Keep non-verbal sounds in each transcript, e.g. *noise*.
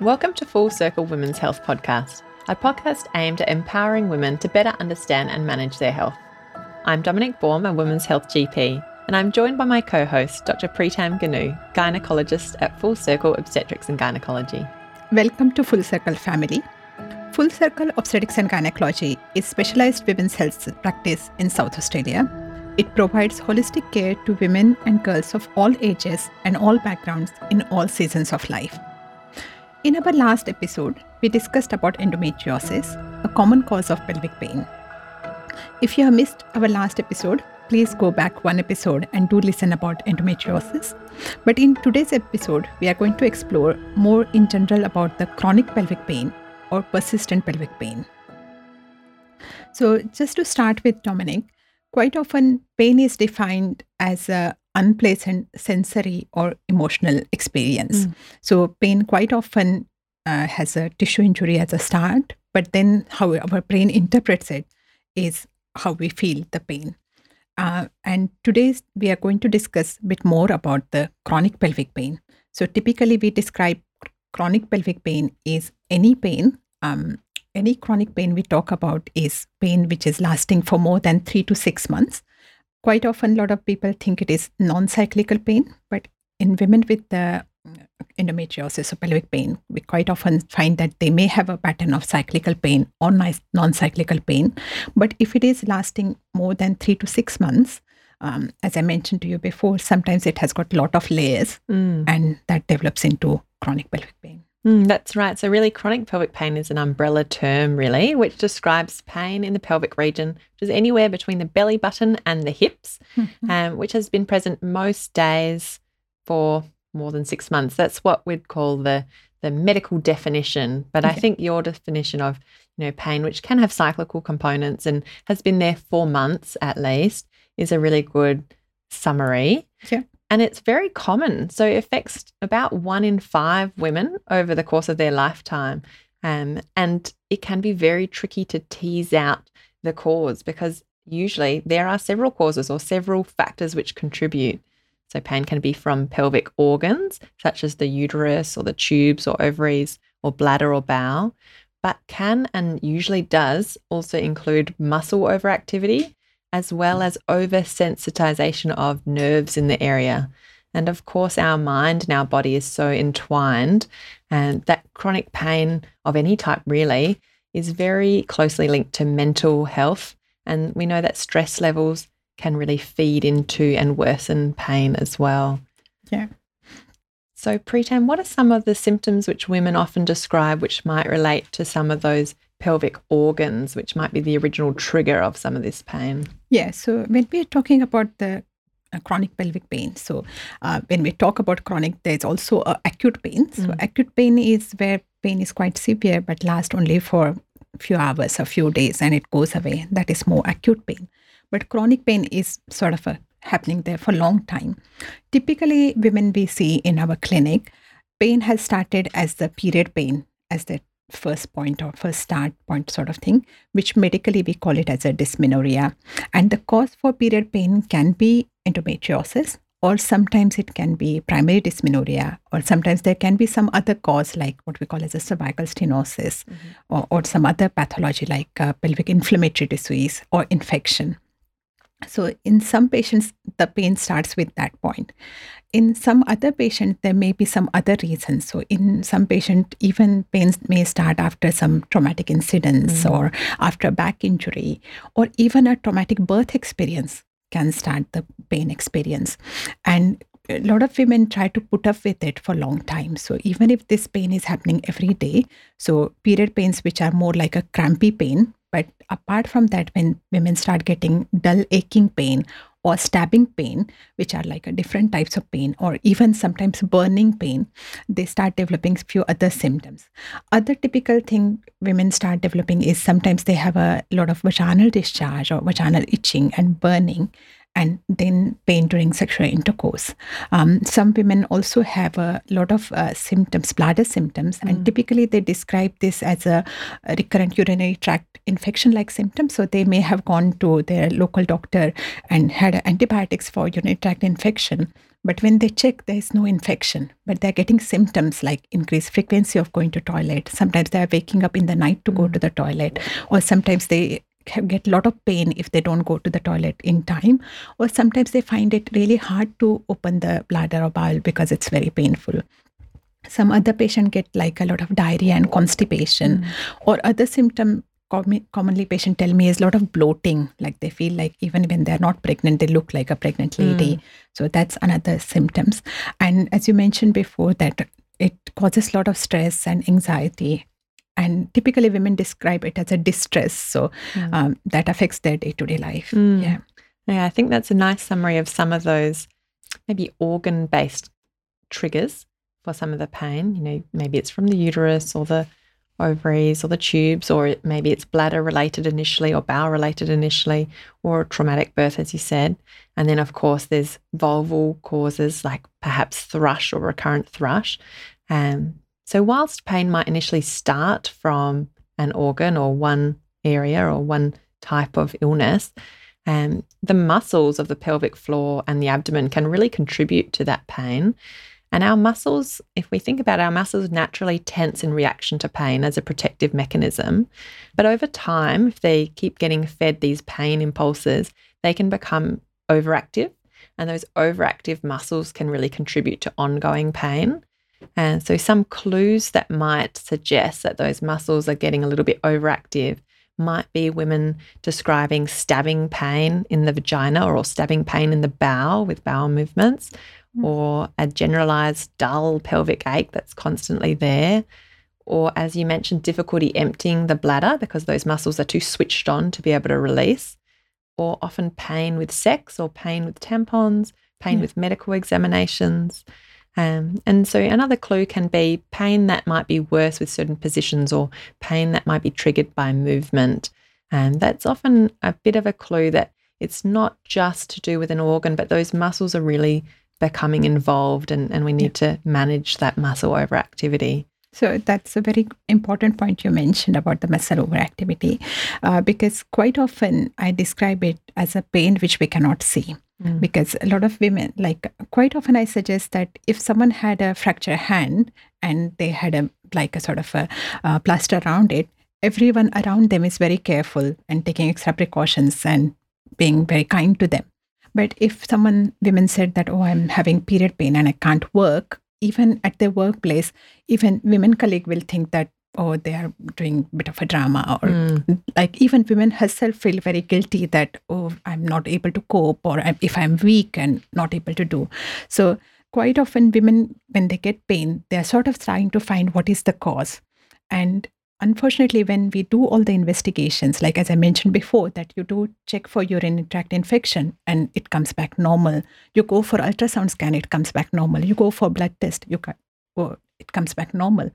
Welcome to Full Circle Women's Health Podcast, a podcast aimed at empowering women to better understand and manage their health. I'm Dominique Baume, a women's health GP, and I'm joined by my co host, Dr. Preetam Ganu, gynecologist at Full Circle Obstetrics and Gynecology. Welcome to Full Circle family. Full Circle Obstetrics and Gynecology is specialized women's health practice in South Australia. It provides holistic care to women and girls of all ages and all backgrounds in all seasons of life. In our last episode, we discussed about endometriosis, a common cause of pelvic pain. If you have missed our last episode, please go back one episode and do listen about endometriosis. But in today's episode, we are going to explore more in general about the chronic pelvic pain or persistent pelvic pain. So, just to start with Dominique, quite often pain is defined as a unpleasant sensory or emotional experience. Mm. So, pain quite often uh, has a tissue injury as a start, but then how our brain interprets it is how we feel the pain. Uh, and today we are going to discuss a bit more about the chronic pelvic pain. So, typically, we describe chronic pelvic pain is any pain. Um, any chronic pain we talk about is pain which is lasting for more than three to six months quite often a lot of people think it is non-cyclical pain but in women with the endometriosis or pelvic pain we quite often find that they may have a pattern of cyclical pain or non-cyclical pain but if it is lasting more than three to six months um, as i mentioned to you before sometimes it has got a lot of layers mm. and that develops into chronic pelvic pain Mm, that's right. So, really, chronic pelvic pain is an umbrella term, really, which describes pain in the pelvic region, which is anywhere between the belly button and the hips, *laughs* um, which has been present most days for more than six months. That's what we'd call the the medical definition. But okay. I think your definition of you know pain, which can have cyclical components and has been there for months at least, is a really good summary. Yeah and it's very common. So it affects about one in five women over the course of their lifetime. Um, and it can be very tricky to tease out the cause because usually there are several causes or several factors which contribute. So pain can be from pelvic organs, such as the uterus or the tubes or ovaries or bladder or bowel, but can and usually does also include muscle overactivity as well as oversensitization of nerves in the area. And of course, our mind and our body is so entwined, and that chronic pain of any type really is very closely linked to mental health. And we know that stress levels can really feed into and worsen pain as well. Yeah. So, Preetam, what are some of the symptoms which women often describe which might relate to some of those pelvic organs, which might be the original trigger of some of this pain? Yeah. So, when we're talking about the uh, chronic pelvic pain, so uh, when we talk about chronic, there's also uh, acute pain. So, mm. acute pain is where pain is quite severe but lasts only for a few hours, a few days, and it goes away. That is more acute pain. But chronic pain is sort of a happening there for a long time. Typically, women we see in our clinic, pain has started as the period pain, as the first point or first start point sort of thing, which medically we call it as a dysmenorrhea. And the cause for period pain can be endometriosis, or sometimes it can be primary dysmenorrhea, or sometimes there can be some other cause like what we call as a cervical stenosis, mm-hmm. or, or some other pathology like uh, pelvic inflammatory disease or infection. So, in some patients, the pain starts with that point. In some other patients, there may be some other reasons. So, in some patient, even pains may start after some traumatic incidents mm-hmm. or after a back injury, or even a traumatic birth experience can start the pain experience. And a lot of women try to put up with it for a long time. So even if this pain is happening every day, so period pains which are more like a crampy pain, but apart from that, when women start getting dull aching pain or stabbing pain, which are like a different types of pain, or even sometimes burning pain, they start developing few other symptoms. Other typical thing women start developing is sometimes they have a lot of vaginal discharge or vaginal itching and burning and then pain during sexual intercourse. Um, some women also have a lot of uh, symptoms, bladder symptoms, mm. and typically they describe this as a, recurrent urinary tract infection like symptoms. So they may have gone to their local doctor and had antibiotics for urinary tract infection. but when they check there is no infection but they're getting symptoms like increased frequency of going to toilet sometimes they're waking up in the night to go to the toilet or sometimes they get a lot of pain if they don't go to the toilet in time or sometimes they find it really hard to open the bladder or bowel because it's very painful. Some other patient get like a lot of diarrhea and constipation Mm. or other symptom com- commonly patient tell me is a lot of bloating like they feel like even when they're not pregnant they look like a pregnant lady. So that's another symptoms. And as you mentioned before that it causes a lot of stress and anxiety and typically women describe it as a distress so Mm. um, that affects their day-to-day life Mm. yeah Yeah, I think that's a nice summary of some of those maybe organ based triggers for some of the pain. You know, maybe it's from the uterus or the ovaries or the tubes, or maybe it's bladder related initially or bowel related initially, or traumatic birth, as you said. And then, of course, there's vulval causes like perhaps thrush or recurrent thrush. Um, so, whilst pain might initially start from an organ or one area or one type of illness, um, the muscles of the pelvic floor and the abdomen can really contribute to that pain. And our muscles, if we think about it, our muscles naturally tense in reaction to pain as a protective mechanism. But over time, if they keep getting fed these pain impulses, they can become overactive. And those overactive muscles can really contribute to ongoing pain. And so, some clues that might suggest that those muscles are getting a little bit overactive might be women describing stabbing pain in the vagina or stabbing pain in the bowel with bowel movements, hmm. or a generalized dull pelvic ache that's constantly there. Or, as you mentioned, difficulty emptying the bladder because those muscles are too switched on to be able to release. Or often pain with sex or pain with tampons, pain with medical examinations. Um, and so another clue can be pain that might be worse with certain positions or pain that might be triggered by movement. And that's often a bit of a clue that it's not just to do with an organ, but those muscles are really becoming involved and, and we need to manage that muscle overactivity. So that's a very important point you mentioned about the muscle overactivity, uh, because quite often I describe it as a pain which we cannot see. Mm. Because a lot of women, like quite often, I suggest that if someone had a fractured hand and they had a like a sort of a, uh plaster around it, everyone around them is very careful and taking extra precautions and being very kind to them. But if someone, women said that, oh, I'm having period pain and I can't work, even at their workplace, even women colleague will think that, oh, they are doing a bit of a drama or Mm. like even women herself feel very guilty that, oh, I'm not able to cope or if I'm weak and not able to do. So quite often women, when they get pain, they're sort of trying to find what is the cause. And unfortunately, when we do all the investigations, like as I mentioned before, that you do check for urinary tract infection and it comes back normal. You go for ultrasound scan, it comes back normal. You go for blood test, you ca- oh, it comes back normal.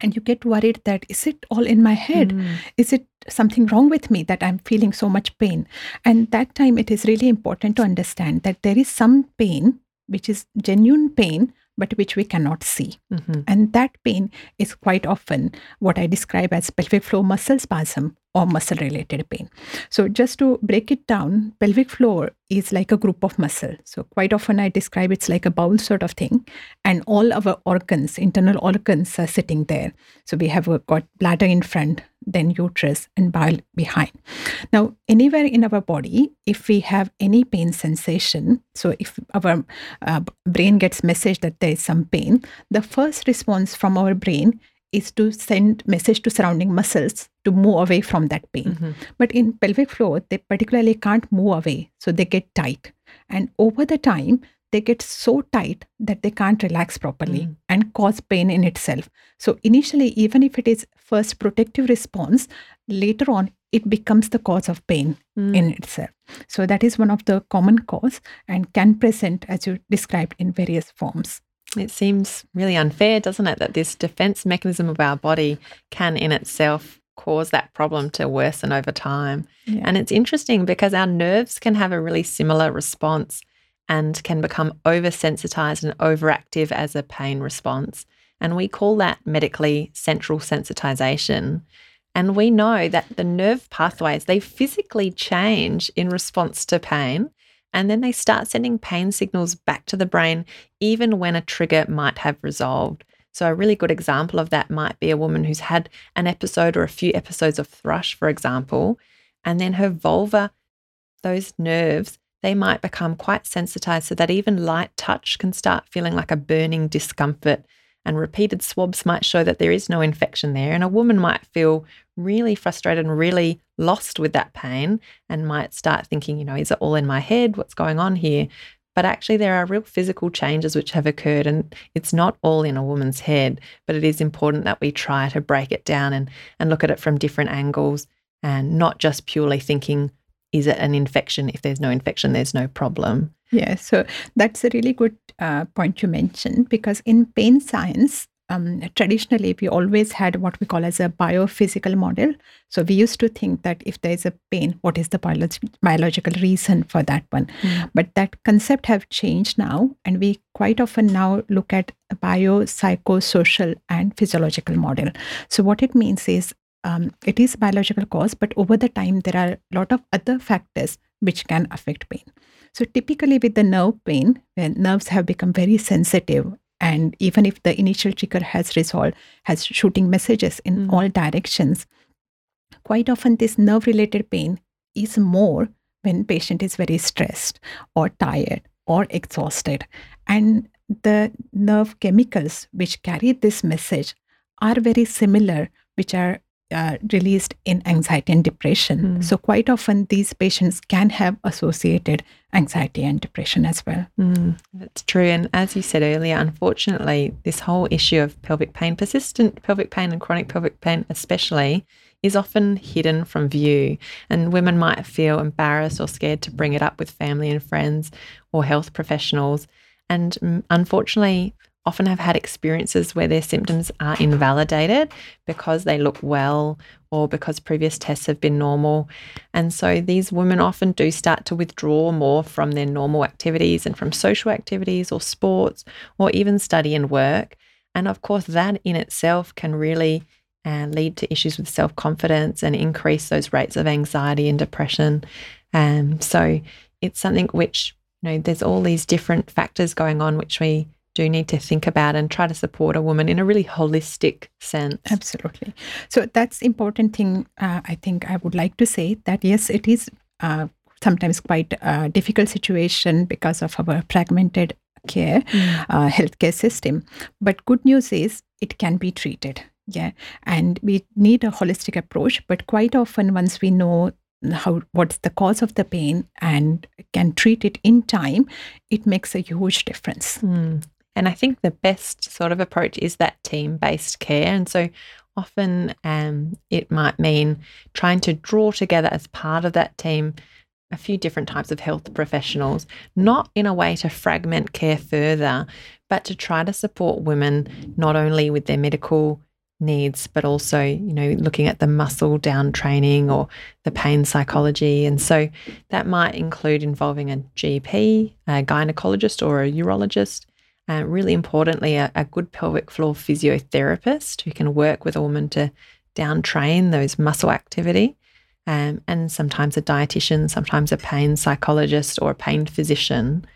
And you get worried that is it all in my head? Mm. Is it something wrong with me that I'm feeling so much pain? And that time it is really important to understand that there is some pain which is genuine pain, but which we cannot see. Mhm. And that pain is quite often what I describe as pelvic floor muscle spasm or muscle related pain. So, just to break it down, pelvic floor is like a group of muscle. So, quite often I describe it's like a bowl sort of thing, and all our organs, internal organs, are sitting there. So, we have got bladder in front, then uterus, and bowel behind. Now, anywhere in our body, if we have any pain sensation, so if our uh, brain gets message that there is some pain, the first response from our brain is to send message to surrounding muscles to move away from that pain. Mhm. But in pelvic floor, they particularly can't move away, so they get tight. And over the time, they get so tight that they can't relax properly Mm. and cause pain in itself. So initially, even if it is first protective response, later on it becomes the cause of pain Mm. in itself. So that is one of the common cause and can present as you described in various forms. It seems really unfair, doesn't it, that this defense mechanism of our body can in itself cause that problem to worsen over time. Yeah. And it's interesting because our nerves can have a really similar response and can become oversensitized and overactive as a pain response. And we call that medically central sensitization. And we know that the nerve pathways, they physically change in response to pain. And then they start sending pain signals back to the brain, even when a trigger might have resolved. So, a really good example of that might be a woman who's had an episode or a few episodes of thrush, for example, and then her vulva, those nerves, they might become quite sensitized so that even light touch can start feeling like a burning discomfort. And repeated swabs might show that there is no infection there. And a woman might feel really frustrated and really lost with that pain and might start thinking, you know, is it all in my head? What's going on here? But actually, there are real physical changes which have occurred, and it's not all in a woman's head. But it is important that we try to break it down and, and look at it from different angles and not just purely thinking, is it an infection? If there's no infection, there's no problem. Yeah, so that's a really good uh, point you mentioned because in pain science, um, traditionally we always had what we call as a biophysical model so we used to think that if there is a pain what is the biolog- biological reason for that one mm. but that concept have changed now and we quite often now look at a biopsychosocial and physiological model so what it means is um, it is biological cause but over the time there are a lot of other factors which can affect pain so typically with the nerve pain when nerves have become very sensitive and even if the initial trigger has resolved has shooting messages in mm. all directions quite often this nerve related pain is more when patient is very stressed or tired or exhausted and the nerve chemicals which carry this message are very similar which are uh, released in anxiety and depression. Mm. So, quite often, these patients can have associated anxiety and depression as well. Mm, that's true. And as you said earlier, unfortunately, this whole issue of pelvic pain, persistent pelvic pain and chronic pelvic pain, especially, is often hidden from view. And women might feel embarrassed or scared to bring it up with family and friends or health professionals. And mm, unfortunately, often have had experiences where their symptoms are invalidated because they look well or because previous tests have been normal. And so these women often do start to withdraw more from their normal activities and from social activities or sports or even study and work. And of course, that in itself can really uh, lead to issues with self confidence and increase those rates of anxiety and depression. Um, so it's something which, you know, there's all these different factors going on which we do need to think about and try to support a woman in a really holistic sense. Absolutely. So that's important thing. Uh, I think I would like to say that yes, it is uh, sometimes quite a difficult situation because of our fragmented care mm. uh, healthcare system. But good news is it can be treated. Yeah, and we need a holistic approach. But quite often, once we know how what's the cause of the pain and can treat it in time it makes a huge difference mm. And I think the best sort of approach is that team based care. And so often um, it might mean trying to draw together as part of that team a few different types of health professionals, not in a way to fragment care further, but to try to support women not only with their medical needs, but also, you know, looking at the muscle down training or the pain psychology. And so that might include involving a GP, a gynecologist, or a urologist, uh, really importantly, a, a, good pelvic floor physiotherapist who can work with a woman to down train those muscle activity. Um, and sometimes a dietitian, sometimes a pain psychologist or a pain physician.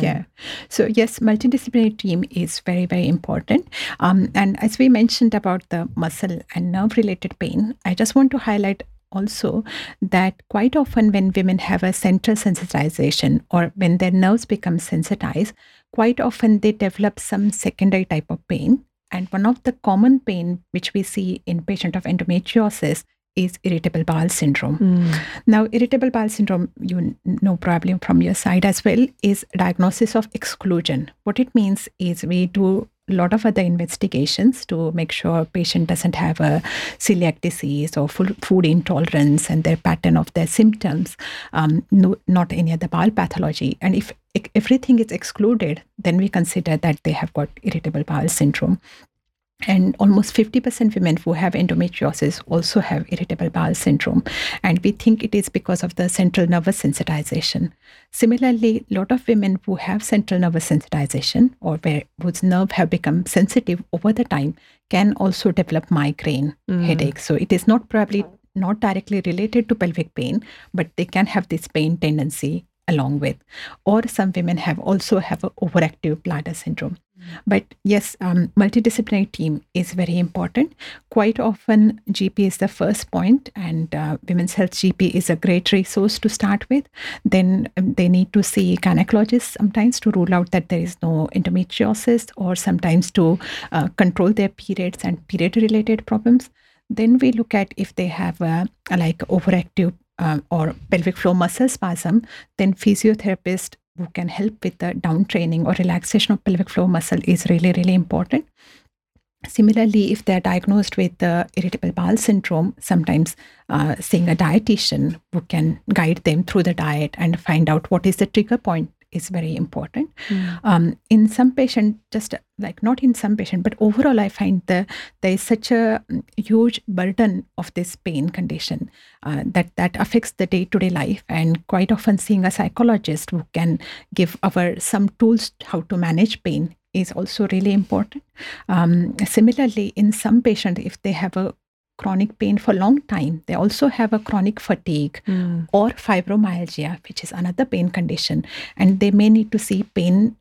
yeah. So yes, multidisciplinary team is very very important. Um, and as we mentioned about the muscle and nerve related pain, I just want to highlight also that quite often when women have a central sensitization or when their nerves become sensitized, quite often they develop some secondary type of pain. And one of the common pain which we see in patient of endometriosis is irritable bowel syndrome. Mm. Now, irritable bowel syndrome, you know probably from your side as well, is diagnosis of exclusion. What it means is we do a lot of other investigations to make sure patient doesn't have a celiac disease or food intolerance and their pattern of their symptoms, um, no, not any other bowel pathology. And if everything is excluded, then we consider that they have got irritable bowel syndrome. And almost 50% women who have endometriosis also have irritable bowel syndrome. And we think it is because of the central nervous sensitization. Similarly, a lot of women who have central nervous sensitization or where, whose nerve have become sensitive over the time can also develop migraine mm. headache. So it is not probably not directly related to pelvic pain, but they can have this pain tendency along with or some women have also have an overactive bladder syndrome. But yes um, multidisciplinary team is very important. Quite often gp is the first point and uh, women's health gp is a great resource to start with. Then um, they need to see gynecologists sometimes to rule out that there is no endometriosis or sometimes to uh, control their periods and period related problems. Then we look at if they have a, a like overactive um, or pelvic floor muscle spasm, then physiotherapist who can help with the down training or relaxation of pelvic floor muscle is really, really important. Similarly, if they're diagnosed with the irritable bowel syndrome, sometimes uh, seeing a dietitian who can guide them through the diet and find out what is the trigger point is very important. Mm. Um, in some patient, just like not in some patient, but overall, I find the, there is such a mm, huge burden of this pain condition uh, that that affects the day to day life. And quite often, seeing a psychologist who can give our some tools how to manage pain is also really important. Um, similarly, in some patients, if they have a chronic pain for a long time. They also have a chronic fatigue mm. or fibromyalgia, which is another pain condition, and they may need to see pain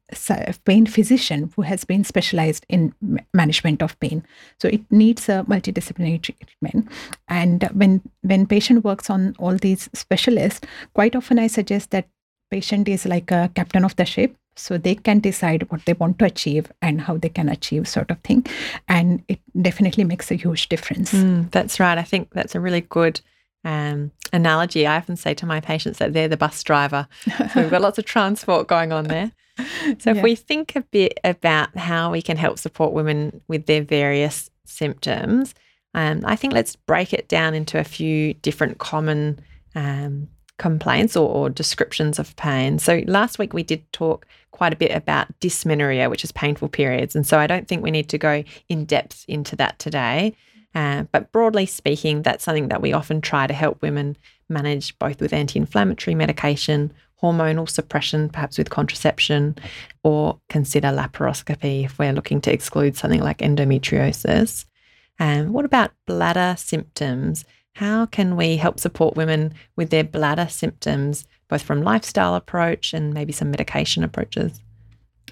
pain physician who has been specialized in management of pain. So it needs a multidisciplinary treatment. And when when patient works on all these specialists, quite often I suggest that patient is like a captain of the ship so they can decide what they want to achieve and how they can achieve sort of thing. And it definitely makes a huge difference. Mm, that's right. I think that's a really good um, analogy. I often say to my patients that they're the bus driver. So we've got lots of transport going on there. *laughs* So if yeah. we think a bit about how we can help support women with their various symptoms um, i think let's break it down into a few different common um, complaints or, or, descriptions of pain. So last week we did talk quite a bit about dysmenorrhea, which is painful periods. And so I don't think we need to go in depth into that today. Uh, but broadly speaking, that's something that we often try to help women manage both with anti inflammatory medication, hormonal suppression, perhaps with contraception, or consider laparoscopy if we're looking to exclude something like endometriosis. Um, what about bladder symptoms? How can we help support women with their bladder symptoms, both from lifestyle approach and maybe some medication approaches?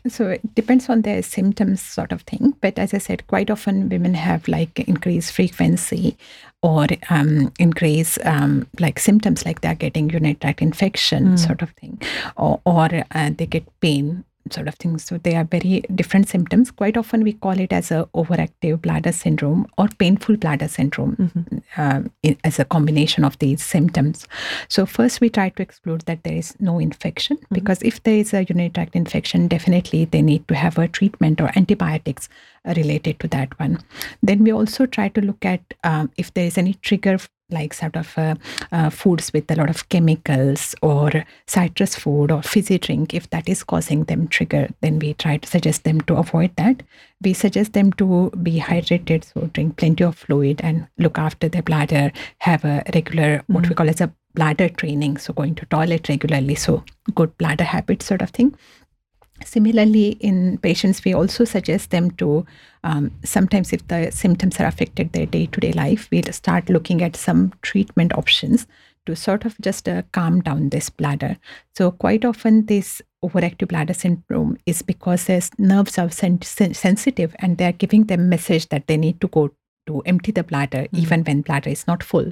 So it depends on their symptoms, sort of thing. But as I said, quite often women have like increased frequency or um, increase um, like symptoms like they're getting urinary tract infection, mm. sort of thing, or, or uh, they get pain sort of things. So they are very different symptoms. Quite often we call it as a overactive bladder syndrome or painful bladder syndrome mm-hmm. Uh, in, as a combination of these symptoms. So first we try to exclude that there is no infection mm-hmm. because if there is a urinary tract infection, definitely they need to have a treatment or antibiotics related to that one. Then we also try to look at um, if there is any trigger like sort of uh, uh, foods with a lot of chemicals or citrus food or fizzy drink, if that is causing them trigger, then we try to suggest them to avoid that. We suggest them to be hydrated, so drink plenty of fluid and look after their bladder, have a regular, mm-hmm. what we mm. call as a bladder training, so going to toilet regularly, so good bladder habits sort of thing. Similarly, in patients, we also suggest them to um, sometimes, if the symptoms are affected their day to day life, we'll start looking at some treatment options to sort of just uh, calm down this bladder. So, quite often, this overactive bladder syndrome is because their nerves are sen- sensitive and they're giving them message that they need to go to empty the bladder mm. even when bladder is not full.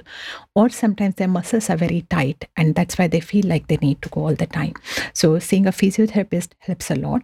Or sometimes their muscles are very tight and that's why they feel like they need to go all the time. So seeing a physiotherapist helps a lot.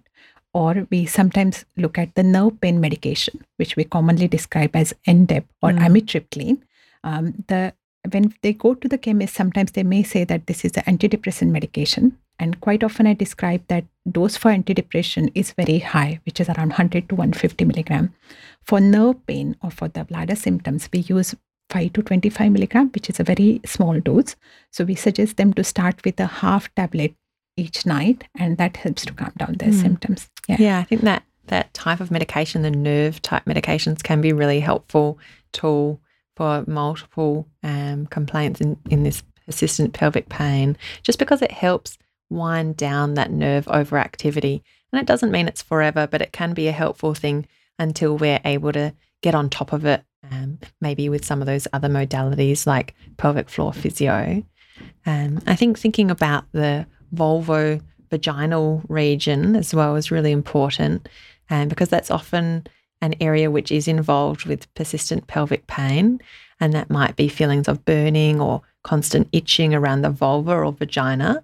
Or we sometimes look at the nerve pain medication which we commonly describe as Endep or mm. amitriptyline. Um, the when they go to the chemist sometimes they may say that this is an antidepressant medication and quite often I describe that dose for antidepressant is very high, which is around 100 to 150 milligram. For nerve pain or for the bladder symptoms, we use 5 to 25 milligram, which is a very small dose. So we suggest them to start with a half tablet each night, and that helps to calm down their mm. symptoms. Yeah. yeah, I think that that type of medication, the nerve type medications, can be really helpful tool for multiple um, complaints in, in this persistent pelvic pain, just because it helps wind down that nerve overactivity. And it doesn't mean it's forever, but it can be a helpful thing until we're able to get on top of it, um, maybe with some of those other modalities like pelvic floor physio. Um, I think thinking about the vulvo-vaginal region as well is really important, and because that's often an area which is involved with persistent pelvic pain, and that might be feelings of burning or constant itching around the vulva or vagina.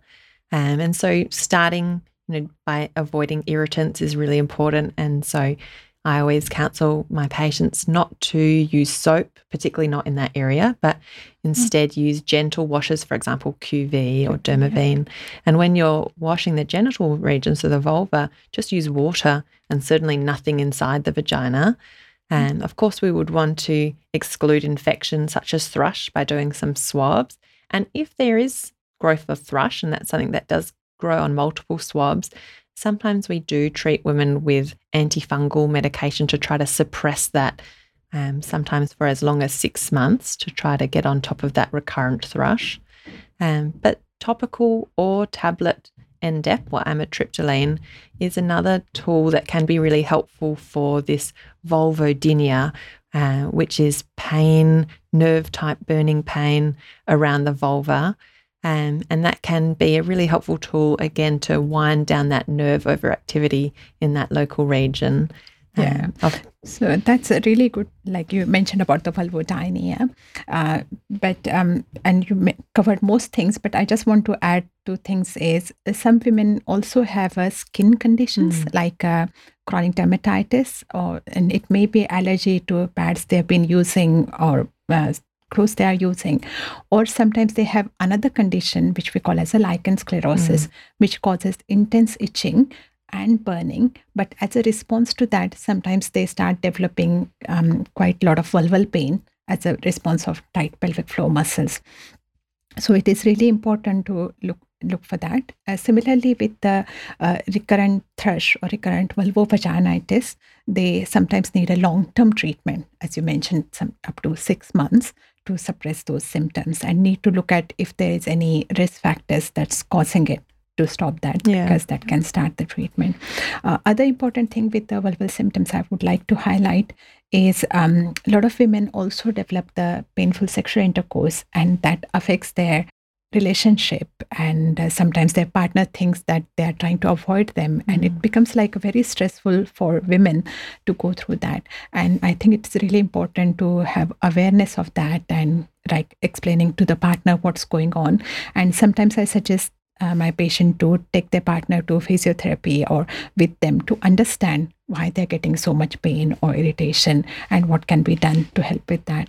Um, and so, starting you know, by avoiding irritants is really important. And so, I always counsel my patients not to use soap, particularly not in that area, but instead mm. use gentle washes, for example, QV or Dermaveen. And when you're washing the genital regions of the vulva, just use water and certainly nothing inside the vagina. And of course, we would want to exclude infections such as thrush by doing some swabs. And if there is growth of thrush, and that's something that does grow on multiple swabs, sometimes we do treat women with antifungal medication to try to suppress that, um, sometimes for as long as six months to try to get on top of that recurrent thrush. Um, but topical or tablet Endep or amitriptyline is another tool that can be really helpful for this vulvodynia, uh, which is pain, nerve type burning pain around the vulva. Um, and that can be a really helpful tool again to wind down that nerve overactivity in that local region. Yeah. Um, of- so that's a really good, like you mentioned about the vulvodynia, uh, but um, and you covered most things. But I just want to add two things: is some women also have uh, skin conditions mm. like uh, chronic dermatitis, or and it may be allergy to pads they've been using or uh, clothes they are using or sometimes they have another condition which we call as a lichen sclerosis mm. which causes intense itching and burning. But as a response to that, sometimes they start developing um, quite a lot of vulval pain as a response of tight pelvic floor muscles. So it is really important to look look for that. Uh, similarly, with the uh, recurrent thrush or recurrent vulvovaginitis, they sometimes need a long-term treatment, as you mentioned, some up to six months to suppress those symptoms, and need to look at if there is any risk factors that's causing it to stop that yeah. because that can start the treatment. Uh, other important thing with the vulval symptoms I would like to highlight is um, a lot of women also develop the painful sexual intercourse and that affects their relationship and uh, sometimes their partner thinks that they are trying to avoid them mm-hmm. and it mm. becomes like very stressful for women to go through that and i think it's really important to have awareness of that and like explaining to the partner what's going on and sometimes i suggest uh, my patient to take their partner to physiotherapy or with them to understand why they're getting so much pain or irritation and what can be done to help with that.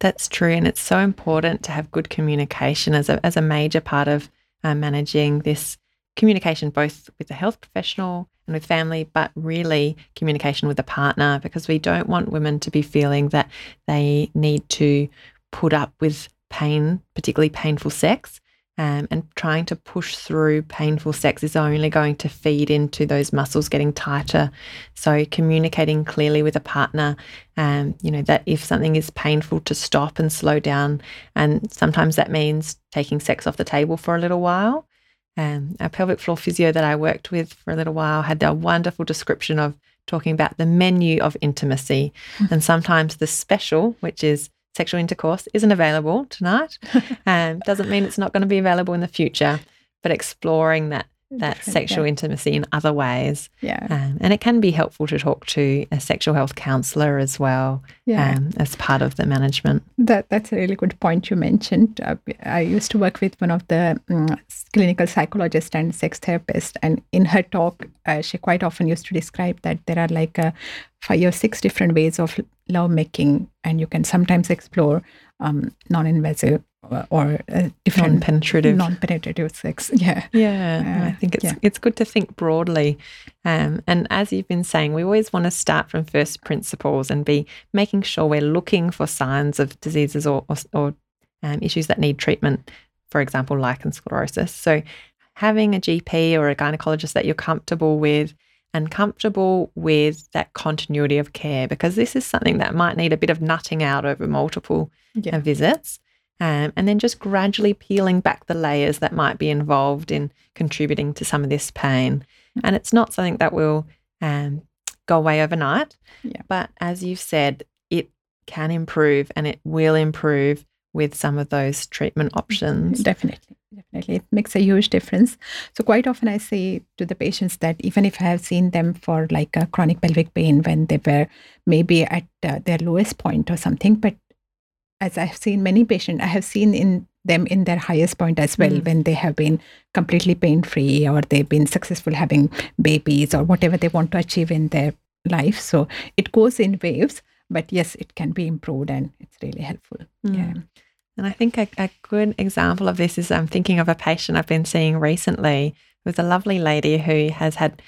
That's true. And it's so important to have good communication as a, as a major part of uh, managing this communication, both with the health professional and with family, but really communication with the partner, because we don't want women to be feeling that they need to put up with pain, particularly painful sex, um, and trying to push through painful sex is only going to feed into those muscles getting tighter. So communicating clearly with a partner, um, you know, that if something is painful to stop and slow down, and sometimes that means taking sex off the table for a little while. Um, a pelvic floor physio that I worked with for a little while had a wonderful description of talking about the menu of intimacy mm-hmm. and sometimes the special, which is sexual intercourse isn't available tonight. *laughs* um, doesn't mean it's not going to be available in the future, but exploring that that sexual yeah. intimacy in other ways. Yeah. Um, and it can be helpful to talk to a sexual health counsellor as well yeah. um, as part of the management. That That's a really good point you mentioned. Uh, I used to work with one of the um, clinical psychologists and sex therapists. And in her talk, uh, she quite often used to describe that there are like uh, five or six different ways of love making. And you can sometimes explore um, non invasive or different non-penetrative non-penetrative sex *laughs* yeah yeah uh, i think it's yeah. it's good to think broadly um, and as you've been saying we always want to start from first principles and be making sure we're looking for signs of diseases or, or, or um, issues that need treatment for example lichen sclerosis so having a gp or a gynecologist that you're comfortable with and comfortable with that continuity of care because this is something that might need a bit of nutting out over multiple yeah. uh, visits um, and then just gradually peeling back the layers that might be involved in contributing to some of this pain. Mm. And it's not something that will um, go away overnight. Yeah. But as you've said, it can improve and it will improve with some of those treatment options. Definitely. Definitely. It makes a huge difference. So quite often i say to the patients that even if i have seen them for like a chronic pelvic pain when they were maybe at uh, their lowest point or something but as i've seen many patients i have seen in them in their highest point as well mm. when they have been completely pain free or they've been successful having babies or whatever they want to achieve in their life. So it goes in waves but yes it can be improved and it's really helpful. Mm. yeah and I think a, a good example of this is I'm thinking of a patient I've been seeing recently with a lovely lady who has had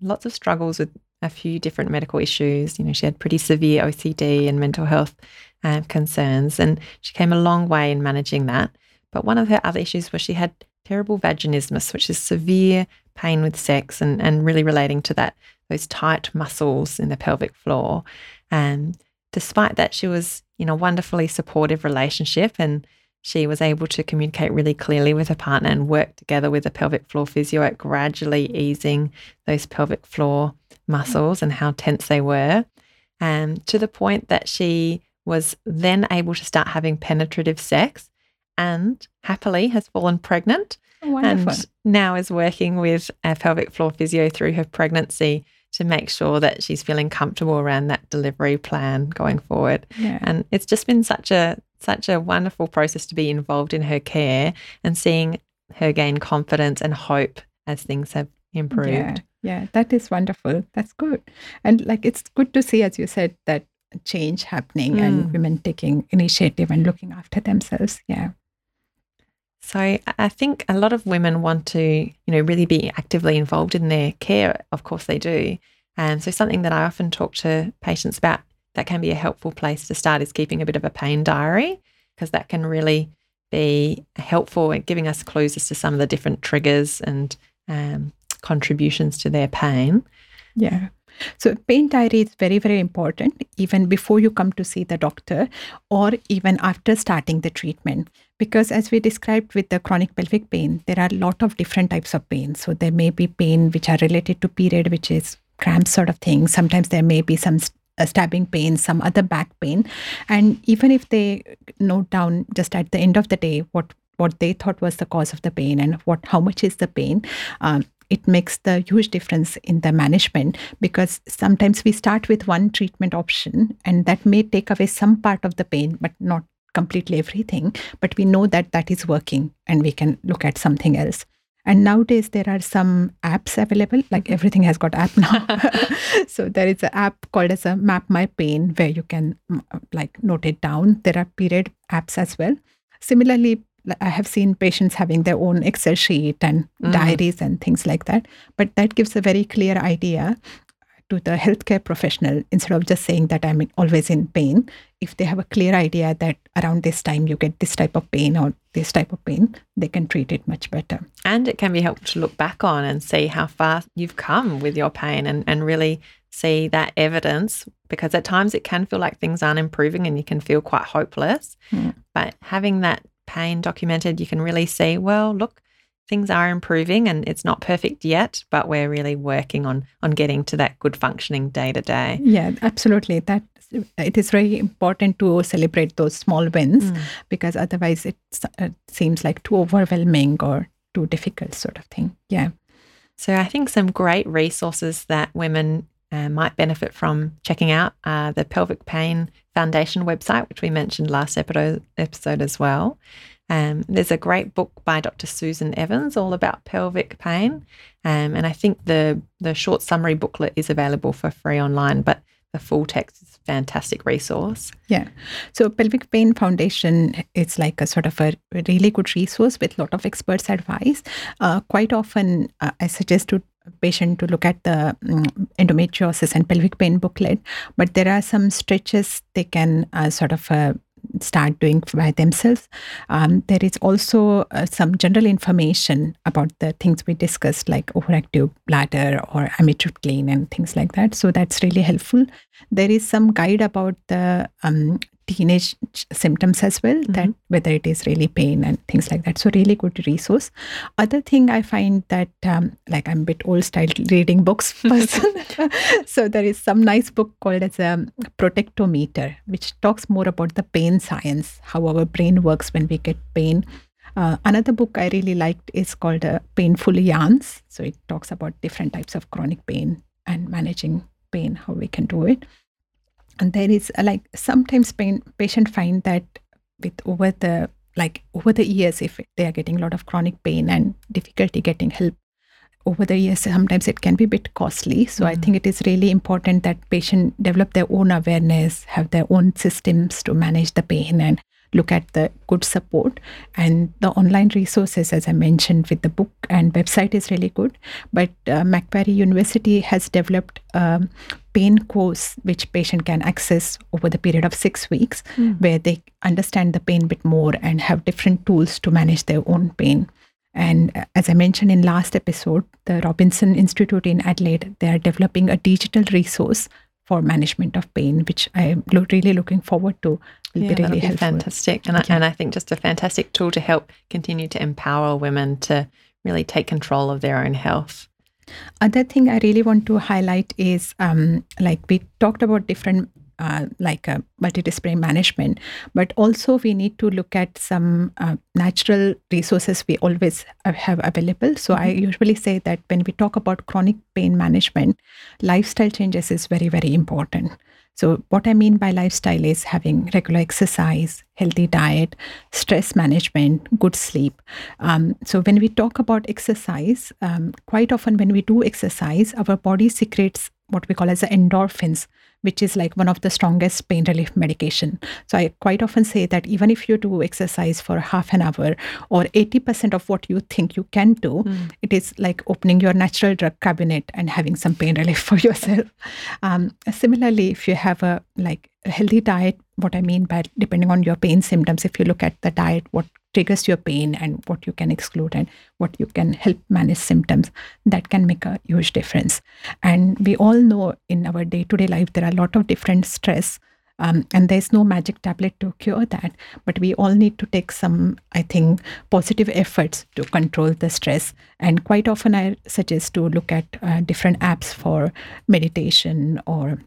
lots of struggles with a few different medical issues. You know, she had pretty severe OCD and mental health um, concerns, and she came a long way in managing that. But one of her other issues was she had terrible vaginismus, which is severe pain with sex and, and really relating to that, those tight muscles in the pelvic floor. And despite that, she was in a wonderfully supportive relationship and she was able to communicate really clearly with her partner and work together with a pelvic floor physio at gradually easing those pelvic floor muscles and how tense they were. And um, to the point that she was then able to start having penetrative sex and happily has fallen pregnant. Oh, and now is working with a pelvic floor physio through her pregnancy to make sure that she's feeling comfortable around that delivery plan going forward. Yeah. And it's just been such a such a wonderful process to be involved in her care and seeing her gain confidence and hope as things have improved. Yeah, yeah, that is wonderful. That's good. And like it's good to see, as you said, that change happening mm. and women taking initiative and looking after themselves. Yeah. So I think a lot of women want to, you know, really be actively involved in their care. Of course they do. And so something that I often talk to patients about that can be a helpful place to start is keeping a bit of a pain diary because that can really be helpful at giving us clues as to some of the different triggers and um, contributions to their pain. Yeah. So, pain diary is very, very important even before you come to see the doctor or even after starting the treatment. Because, as we described with the chronic pelvic pain, there are a lot of different types of pain. So, there may be pain which are related to period, which is cramp sort of thing. Sometimes there may be some uh, stabbing pain, some other back pain. And even if they note down just at the end of the day what what they thought was the cause of the pain and what how much is the pain um, it makes the huge difference in the management because sometimes we start with one treatment option and that may take away some part of the pain but not completely everything but we know that that is working and we can look at something else and nowadays there are some apps available like mm-hmm. everything has got app now *laughs* *laughs* so there is an app called as a map my pain where you can mm, uh, like note it down there are period apps as well similarly I have seen patients having their own Excel sheet and mm. diaries and things like that. But that gives a very clear idea to the healthcare professional instead of just saying that I'm always in pain. If they have a clear idea that around this time you get this type of pain or this type of pain, they can treat it much better. And it can be helpful to look back on and see how far you've come with your pain and, and really see that evidence because at times it can feel like things aren't improving and you can feel quite hopeless. Mm. But having that pain documented, you can really see, well, look, things are improving and it's not perfect yet, but we're really working on on getting to that good functioning day to day. Yeah, absolutely. That it is very important to celebrate those small wins mm. because otherwise it uh, seems like too overwhelming or too difficult sort of thing. Yeah. So I think some great resources that women uh, might benefit from checking out uh, the Pelvic Pain Foundation website, which we mentioned last episode, episode as well. Um, there's a great book by Dr. Susan Evans all about pelvic pain, um, and I think the the short summary booklet is available for free online, but the full text is a fantastic resource. Yeah, so Pelvic Pain Foundation it's like a sort of a really good resource with a lot of experts' advice. Uh, quite often, uh, I suggest to patient to look at the um, endometriosis and pelvic pain booklet, but there are some stretches they can uh, sort of uh, start doing by themselves. Um, there is also uh, some general information about the things we discussed, like overactive bladder or amitriptyline and things like that. So that's really helpful. There is some guide about the um, teenage symptoms as well mm-hmm. that whether it is really pain and things like that so really good resource other thing i find that um, like i'm a bit old style reading books *laughs* person *laughs* so there is some nice book called as a protectometer which talks more about the pain science how our brain works when we get pain Uh, another book I really liked is called uh, Painful Yarns. So it talks about different types of chronic pain and managing pain, how we can do it. And there is uh, like sometimes pain patient find that with over the like over the years, if they are getting a lot of chronic pain and difficulty getting help over the years sometimes it can be a bit costly. So mm. i think it is really important that patient develop their own awareness have their own systems to manage the pain and look at the good support. And the online resources as i mentioned with the book and website is really good. But uh, macquarie university has developed a pain course which patient can access over the period of six weeks mm. where they understand the pain a bit more and have different tools to manage their own pain and uh, as I mentioned in last episode, the Robinson Institute in Adelaide, they are developing a digital resource for management of pain, which I am lo- really looking forward to. Will yeah, be really be fantastic, and I, and I think just a fantastic tool to help continue to empower women to really take control of their own health. Other thing I really want to highlight is um, like we talked about different uh, like a multidisciplinary management, but also we need to look at some uh, natural resources we always have available. So mm-hmm. I usually say that when we talk about chronic pain management, lifestyle changes is very, very important. So, what I mean by lifestyle is having regular exercise, healthy diet, stress management, good sleep. Um, so, when we talk about exercise, um, quite often when we do exercise, our body secretes what we call as endorphins, which is like one of the strongest pain relief medication. So I quite often say that even if you do exercise for half an hour or 80% of what you think you can do, mm. it is like opening your natural drug cabinet and having some pain relief for *laughs* yourself. Um, similarly, if you have a like a healthy diet, what I mean by depending on your pain symptoms, if you look at the diet, what triggers your pain and what you can exclude and what you can help manage symptoms that can make a huge difference and we all know in our day-to-day life there are lot of different stress um, and there's no magic tablet to cure that but we all need to take some i think positive efforts to control the stress and quite often i suggest to look at uh, different apps for meditation or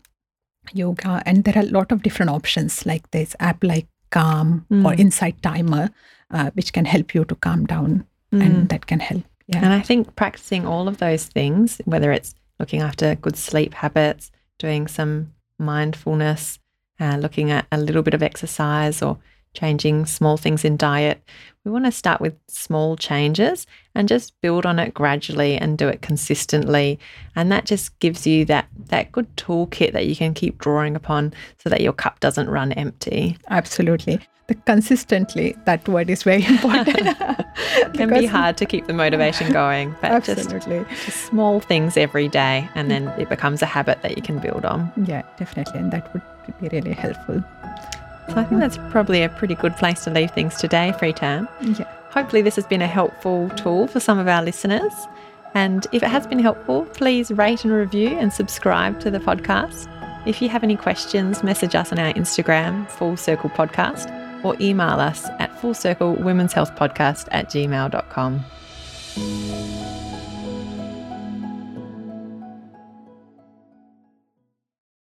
yoga and there are a lot of different options like this app like calm mm. or insight timer uh, which can help you to calm down mm. and that can help. Yeah. And I think practicing all of those things, whether it's looking after good sleep habits, doing some mindfulness, uh, looking at a little bit of exercise or changing small things in diet, we want to start with small changes and just build on it gradually and do it consistently. And that just gives you that that good toolkit that you can keep drawing upon so that your cup doesn't run empty. Absolutely the consistently that word is very *laughs* important. It can be hard to keep the motivation going but absolutely. Just, just small things every day and then it becomes a habit that you can build on. Yeah definitely and that would be really helpful. So i think that's probably a pretty good place to leave things today Preetam yeah. Hopefully this has been a helpful tool for some of our listeners and if it has been helpful please rate and review and subscribe to the podcast. If you have any questions, message us on our Instagram, Full Circle Podcast, or email us at fullcirclewomen'shealthpodcast at gmail.com.